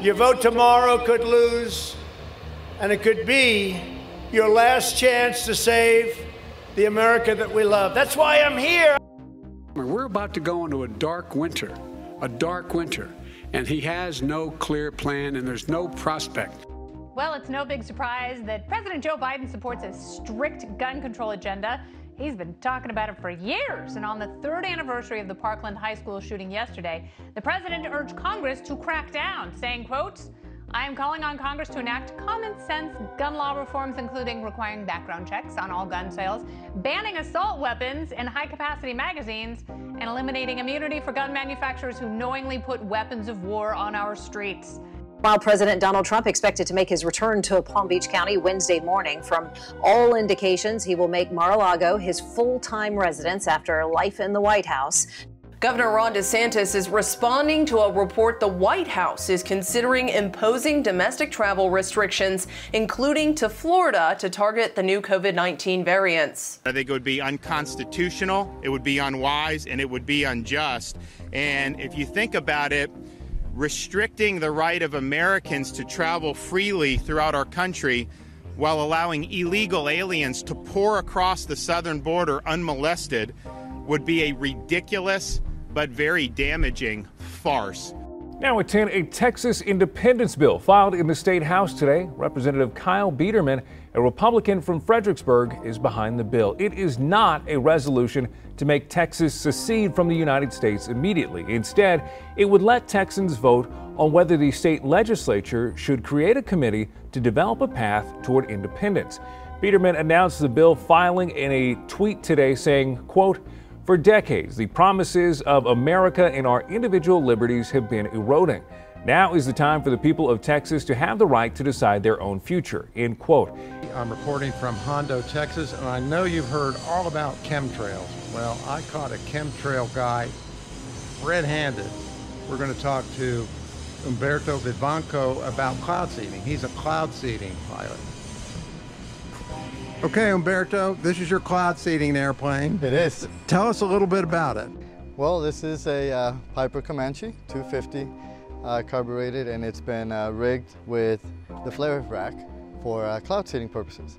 Your vote tomorrow could lose, and it could be your last chance to save the America that we love. That's why I'm here. We're about to go into a dark winter, a dark winter, and he has no clear plan and there's no prospect. Well, it's no big surprise that President Joe Biden supports a strict gun control agenda. He's been talking about it for years. And on the third anniversary of the Parkland High School shooting yesterday, the president urged Congress to crack down, saying, quotes, I am calling on Congress to enact common sense gun law reforms, including requiring background checks on all gun sales, banning assault weapons and high capacity magazines, and eliminating immunity for gun manufacturers who knowingly put weapons of war on our streets. While President Donald Trump expected to make his return to Palm Beach County Wednesday morning, from all indications, he will make Mar a Lago his full time residence after a life in the White House. Governor Ron DeSantis is responding to a report the White House is considering imposing domestic travel restrictions, including to Florida, to target the new COVID 19 variants. I think it would be unconstitutional, it would be unwise, and it would be unjust. And if you think about it, restricting the right of Americans to travel freely throughout our country while allowing illegal aliens to pour across the southern border unmolested would be a ridiculous but very damaging farce. Now at 10, a Texas independence bill filed in the state house today. Representative Kyle Biedermann, a Republican from Fredericksburg, is behind the bill. It is not a resolution to make Texas secede from the United States immediately. Instead, it would let Texans vote on whether the state legislature should create a committee to develop a path toward independence. Biedermann announced the bill filing in a tweet today saying, quote, for decades, the promises of America and our individual liberties have been eroding. Now is the time for the people of Texas to have the right to decide their own future. End quote. I'm reporting from Hondo, Texas, and I know you've heard all about chemtrails. Well, I caught a chemtrail guy red handed. We're going to talk to Umberto Vivanco about cloud seeding. He's a cloud seeding pilot. Okay, Umberto, this is your cloud seeding airplane. It is. Tell us a little bit about it. Well, this is a uh, Piper Comanche 250 uh, carbureted, and it's been uh, rigged with the flare rack for uh, cloud seeding purposes.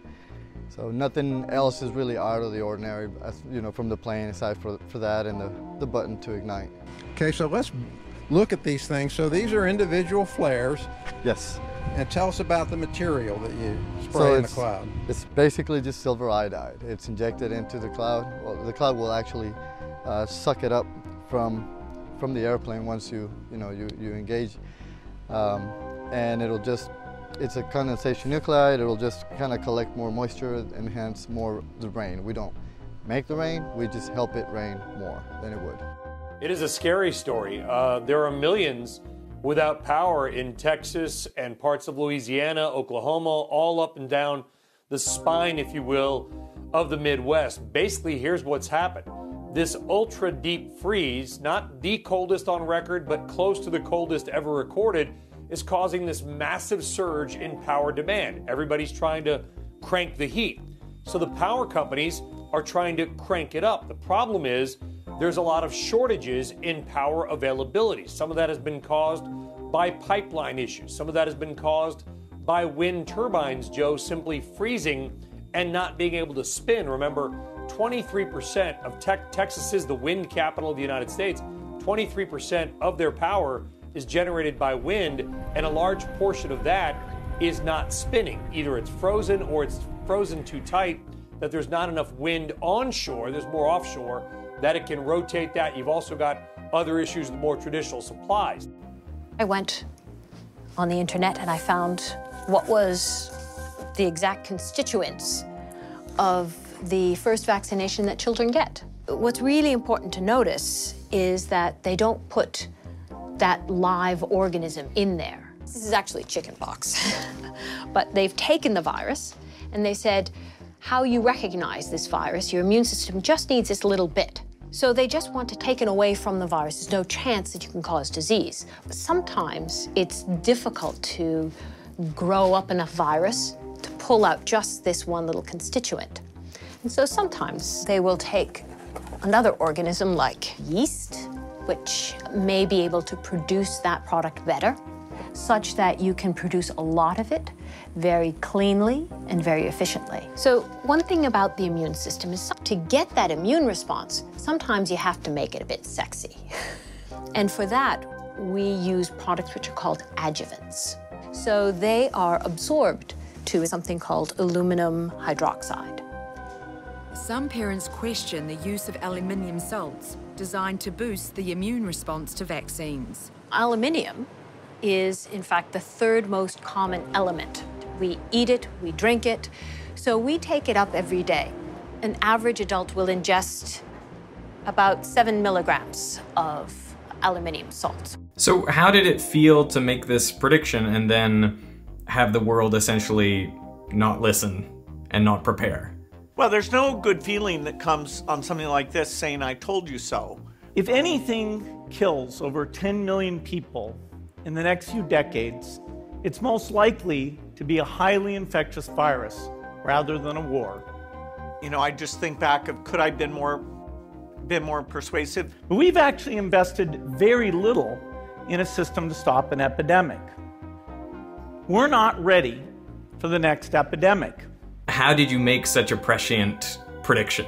So nothing else is really out of the ordinary, you know, from the plane aside for, for that and the, the button to ignite. Okay, so let's look at these things. So these are individual flares. Yes. And tell us about the material that you spray so in the cloud. It's basically just silver iodide. It's injected into the cloud. Well, the cloud will actually uh, suck it up from from the airplane once you you know you you engage, um, and it'll just it's a condensation nuclide. It'll just kind of collect more moisture and hence more the rain. We don't make the rain. We just help it rain more than it would. It is a scary story. Uh, there are millions without power in Texas and parts of Louisiana, Oklahoma, all up and down the spine, if you will, of the Midwest. Basically, here's what's happened. This ultra deep freeze, not the coldest on record, but close to the coldest ever recorded, is causing this massive surge in power demand. Everybody's trying to crank the heat. So the power companies are trying to crank it up. The problem is there's a lot of shortages in power availability. Some of that has been caused by pipeline issues. Some of that has been caused by wind turbines, Joe, simply freezing and not being able to spin. Remember, 23% of te- Texas is the wind capital of the United States. 23% of their power is generated by wind, and a large portion of that is not spinning. Either it's frozen or it's frozen too tight that there's not enough wind onshore, there's more offshore that it can rotate that. You've also got other issues with more traditional supplies. I went on the internet and I found what was the exact constituents of the first vaccination that children get. What's really important to notice is that they don't put that live organism in there. This is actually chickenpox. but they've taken the virus and they said, how you recognize this virus, your immune system just needs this little bit. So they just want to take it away from the virus. There's no chance that you can cause disease. But sometimes it's difficult to grow up enough virus to pull out just this one little constituent. And so sometimes they will take another organism like yeast, which may be able to produce that product better. such that you can produce a lot of it very cleanly and very efficiently. So, one thing about the immune system is to get that immune response, sometimes you have to make it a bit sexy. and for that, we use products which are called adjuvants. So, they are absorbed to something called aluminum hydroxide. Some parents question the use of aluminium salts designed to boost the immune response to vaccines. Aluminium is, in fact, the third most common element. We eat it, we drink it, so we take it up every day. An average adult will ingest about seven milligrams of aluminium salt. So, how did it feel to make this prediction and then have the world essentially not listen and not prepare? Well, there's no good feeling that comes on something like this saying, I told you so. If anything kills over 10 million people in the next few decades, it's most likely to be a highly infectious virus rather than a war. You know, I just think back of could I have been more been more persuasive? We've actually invested very little in a system to stop an epidemic. We're not ready for the next epidemic. How did you make such a prescient prediction?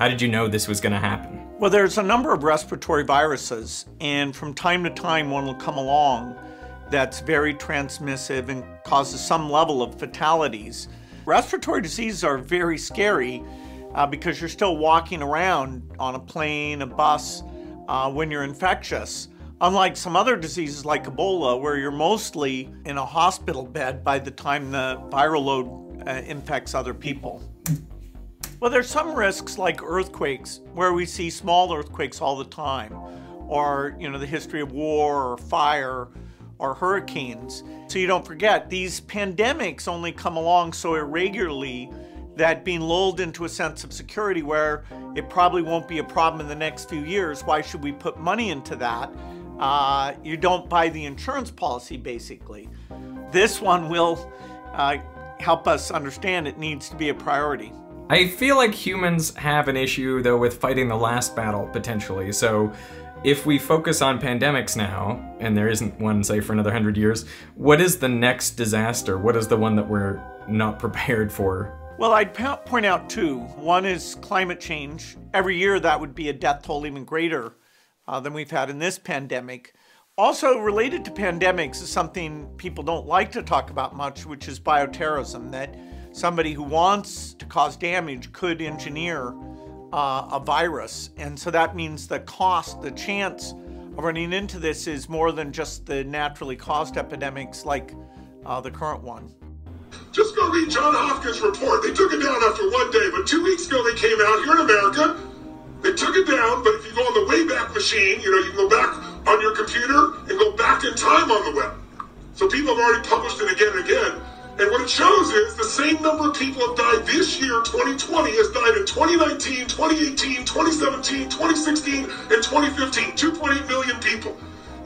How did you know this was going to happen? Well, there's a number of respiratory viruses, and from time to time, one will come along that's very transmissive and causes some level of fatalities. Respiratory diseases are very scary uh, because you're still walking around on a plane, a bus, uh, when you're infectious. Unlike some other diseases like Ebola, where you're mostly in a hospital bed by the time the viral load uh, infects other people. Well, there's some risks like earthquakes, where we see small earthquakes all the time, or you know the history of war or fire or hurricanes. So you don't forget, these pandemics only come along so irregularly that being lulled into a sense of security where it probably won't be a problem in the next few years, why should we put money into that? Uh, you don't buy the insurance policy, basically. This one will uh, help us understand it needs to be a priority. I feel like humans have an issue, though, with fighting the last battle, potentially. So, if we focus on pandemics now, and there isn't one, say, for another hundred years, what is the next disaster? What is the one that we're not prepared for? Well, I'd point out two. One is climate change. Every year, that would be a death toll even greater uh, than we've had in this pandemic. Also, related to pandemics is something people don't like to talk about much, which is bioterrorism. That somebody who wants to cause damage could engineer uh, a virus. And so that means the cost, the chance of running into this is more than just the naturally caused epidemics like uh, the current one. Just go read John Hopkins' report. They took it down after one day, but two weeks ago they came out here in America they took it down, but if you go on the Wayback Machine, you know, you can go back on your computer and go back in time on the web. So people have already published it again and again. And what it shows is the same number of people have died this year, 2020, has died in 2019, 2018, 2017, 2016, and 2015. 2.8 million people.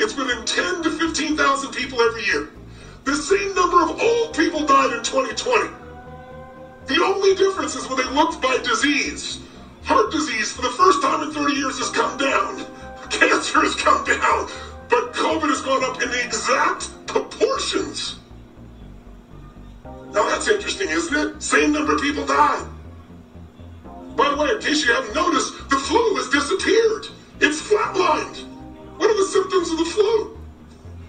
It's within 10 to 15,000 people every year. The same number of old people died in 2020. The only difference is when they looked by disease. Heart disease, for the first time in 30 years, has come down. Cancer has come down. But COVID has gone up in the exact proportions. Now that's interesting, isn't it? Same number of people die. By the way, in case you haven't noticed, the flu has disappeared. It's flatlined. What are the symptoms of the flu?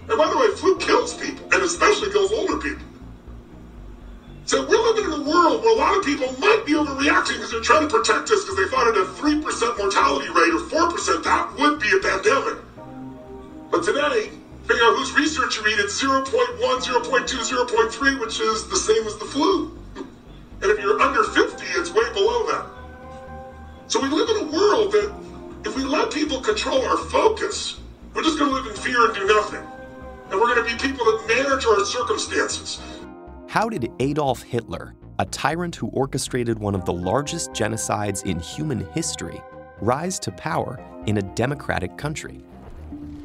And by the way, flu kills people, and especially kills older people. So we're world where a lot of people might be overreacting because they're trying to protect us because they thought at a 3% mortality rate or 4%, that would be a pandemic. But today, figure out whose research you read, it's 0.1, 0.2, 0.3, which is the same as the flu. And if you're under 50, it's way below that. So we live in a world that if we let people control our focus, we're just going to live in fear and do nothing. And we're going to be people that manage our circumstances. How did Adolf Hitler, a tyrant who orchestrated one of the largest genocides in human history, rise to power in a democratic country?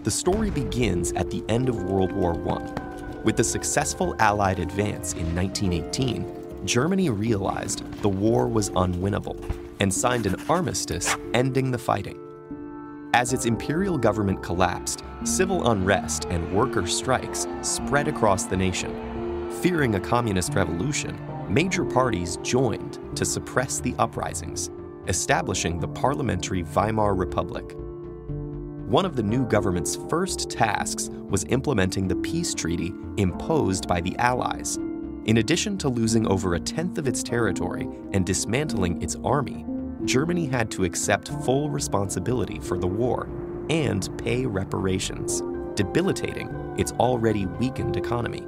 The story begins at the end of World War I. With the successful Allied advance in 1918, Germany realized the war was unwinnable and signed an armistice ending the fighting. As its imperial government collapsed, civil unrest and worker strikes spread across the nation. Fearing a communist revolution, major parties joined to suppress the uprisings, establishing the parliamentary Weimar Republic. One of the new government's first tasks was implementing the peace treaty imposed by the Allies. In addition to losing over a tenth of its territory and dismantling its army, Germany had to accept full responsibility for the war and pay reparations, debilitating its already weakened economy.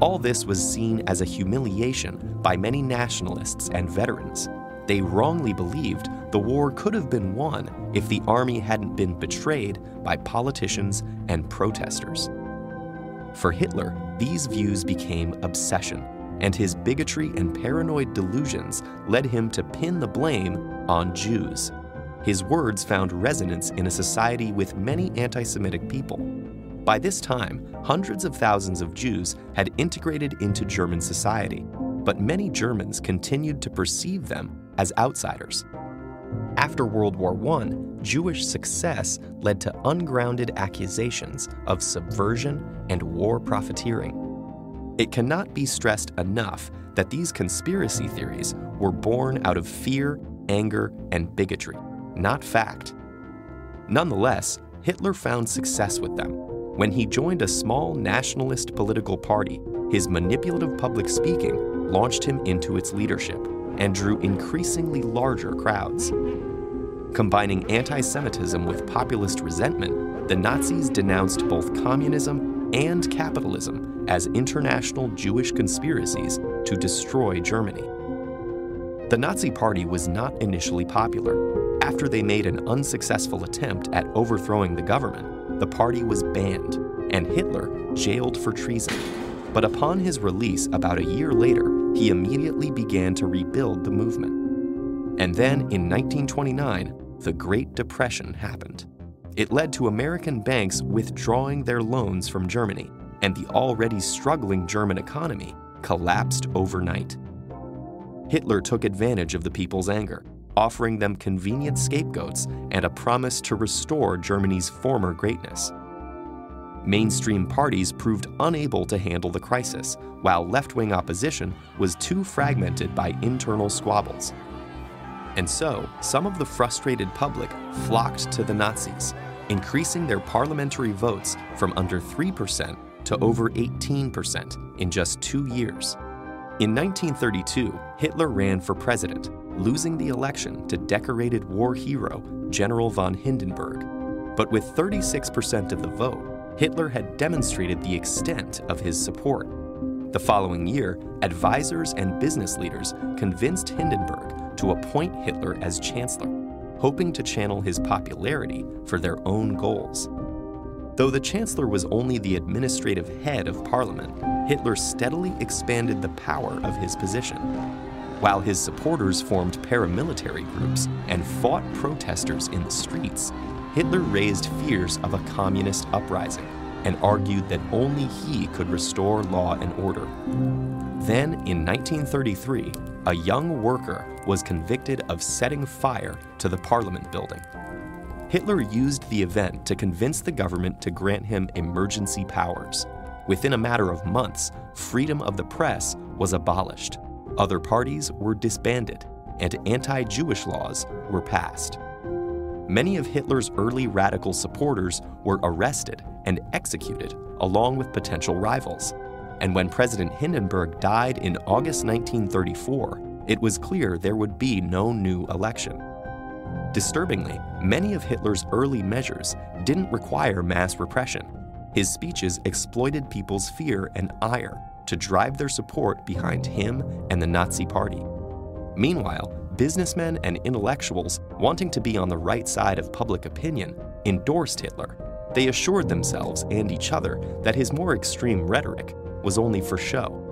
All this was seen as a humiliation by many nationalists and veterans. They wrongly believed the war could have been won if the army hadn't been betrayed by politicians and protesters. For Hitler, these views became obsession, and his bigotry and paranoid delusions led him to pin the blame on Jews. His words found resonance in a society with many anti Semitic people. By this time, hundreds of thousands of Jews had integrated into German society, but many Germans continued to perceive them as outsiders. After World War I, Jewish success led to ungrounded accusations of subversion and war profiteering. It cannot be stressed enough that these conspiracy theories were born out of fear, anger, and bigotry, not fact. Nonetheless, Hitler found success with them. When he joined a small nationalist political party, his manipulative public speaking launched him into its leadership and drew increasingly larger crowds. Combining anti Semitism with populist resentment, the Nazis denounced both communism and capitalism as international Jewish conspiracies to destroy Germany. The Nazi Party was not initially popular. After they made an unsuccessful attempt at overthrowing the government, the party was banned and Hitler jailed for treason. But upon his release about a year later, he immediately began to rebuild the movement. And then in 1929, the Great Depression happened. It led to American banks withdrawing their loans from Germany, and the already struggling German economy collapsed overnight. Hitler took advantage of the people's anger, offering them convenient scapegoats and a promise to restore Germany's former greatness. Mainstream parties proved unable to handle the crisis, while left wing opposition was too fragmented by internal squabbles. And so, some of the frustrated public flocked to the Nazis, increasing their parliamentary votes from under 3% to over 18% in just two years. In 1932, Hitler ran for president, losing the election to decorated war hero General von Hindenburg. But with 36% of the vote, Hitler had demonstrated the extent of his support. The following year, advisors and business leaders convinced Hindenburg to appoint Hitler as chancellor, hoping to channel his popularity for their own goals. Though the chancellor was only the administrative head of parliament, Hitler steadily expanded the power of his position. While his supporters formed paramilitary groups and fought protesters in the streets, Hitler raised fears of a communist uprising and argued that only he could restore law and order. Then, in 1933, a young worker was convicted of setting fire to the Parliament building. Hitler used the event to convince the government to grant him emergency powers. Within a matter of months, freedom of the press was abolished, other parties were disbanded, and anti Jewish laws were passed many of Hitler's early radical supporters were arrested and executed along with potential rivals. And when President Hindenburg died in August 1934, it was clear there would be no new election. Disturbingly, many of Hitler's early measures didn't require mass repression. His speeches exploited people's fear and ire to drive their support behind him and the Nazi Party. Meanwhile, businessmen and intellectuals wanting to be on the right side of public opinion endorsed Hitler. They assured themselves and each other that his more extreme rhetoric was only for show.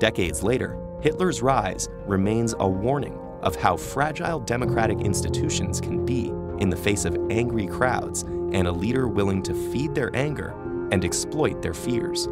Decades later, Hitler's rise remains a warning of how fragile democratic institutions can be in the face of angry crowds and a leader willing to feed their anger and exploit their fears.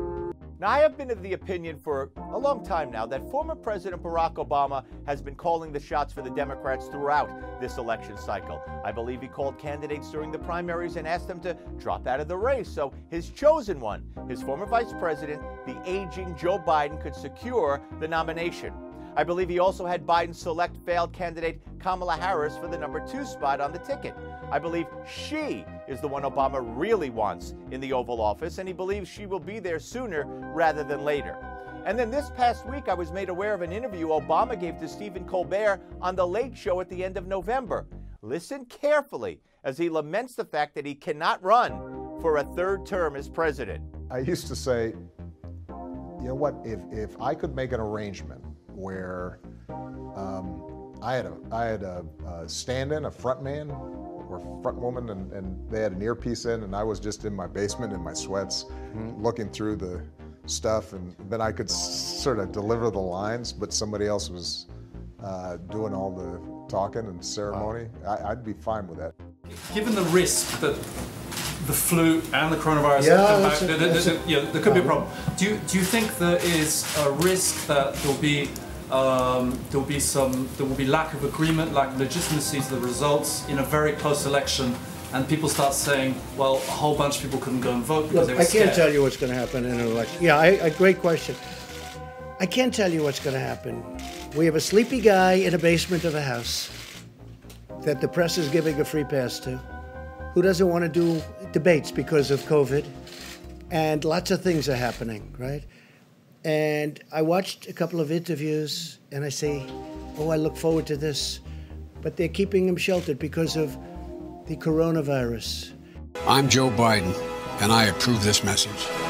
Now, I have been of the opinion for a long time now that former President Barack Obama has been calling the shots for the Democrats throughout this election cycle. I believe he called candidates during the primaries and asked them to drop out of the race so his chosen one, his former vice president, the aging Joe Biden, could secure the nomination. I believe he also had Biden select failed candidate Kamala Harris for the number two spot on the ticket. I believe she is the one Obama really wants in the Oval Office, and he believes she will be there sooner rather than later. And then this past week, I was made aware of an interview Obama gave to Stephen Colbert on The Late Show at the end of November. Listen carefully as he laments the fact that he cannot run for a third term as president. I used to say, you know what, if, if I could make an arrangement where um, I had a I had a, a stand-in, a front man or front woman, and, and they had an earpiece in, and I was just in my basement in my sweats, mm-hmm. looking through the stuff, and then I could s- sort of deliver the lines, but somebody else was uh, doing all the talking and ceremony. Wow. I, would be fine with that. Given the risk that the flu and the coronavirus yeah, come a, there, there, yeah, there could be a problem. Do you, do you think there is a risk that there'll be um, there will be some, there will be lack of agreement, lack of legitimacy to the results in a very close election, and people start saying, well, a whole bunch of people couldn't go and vote because Look, they were I scared. can't tell you what's going to happen in an election. Yeah, I, a great question. I can't tell you what's going to happen. We have a sleepy guy in a basement of a house that the press is giving a free pass to, who doesn't want to do debates because of COVID, and lots of things are happening, right? And I watched a couple of interviews and I say, oh, I look forward to this. But they're keeping him sheltered because of the coronavirus. I'm Joe Biden, and I approve this message.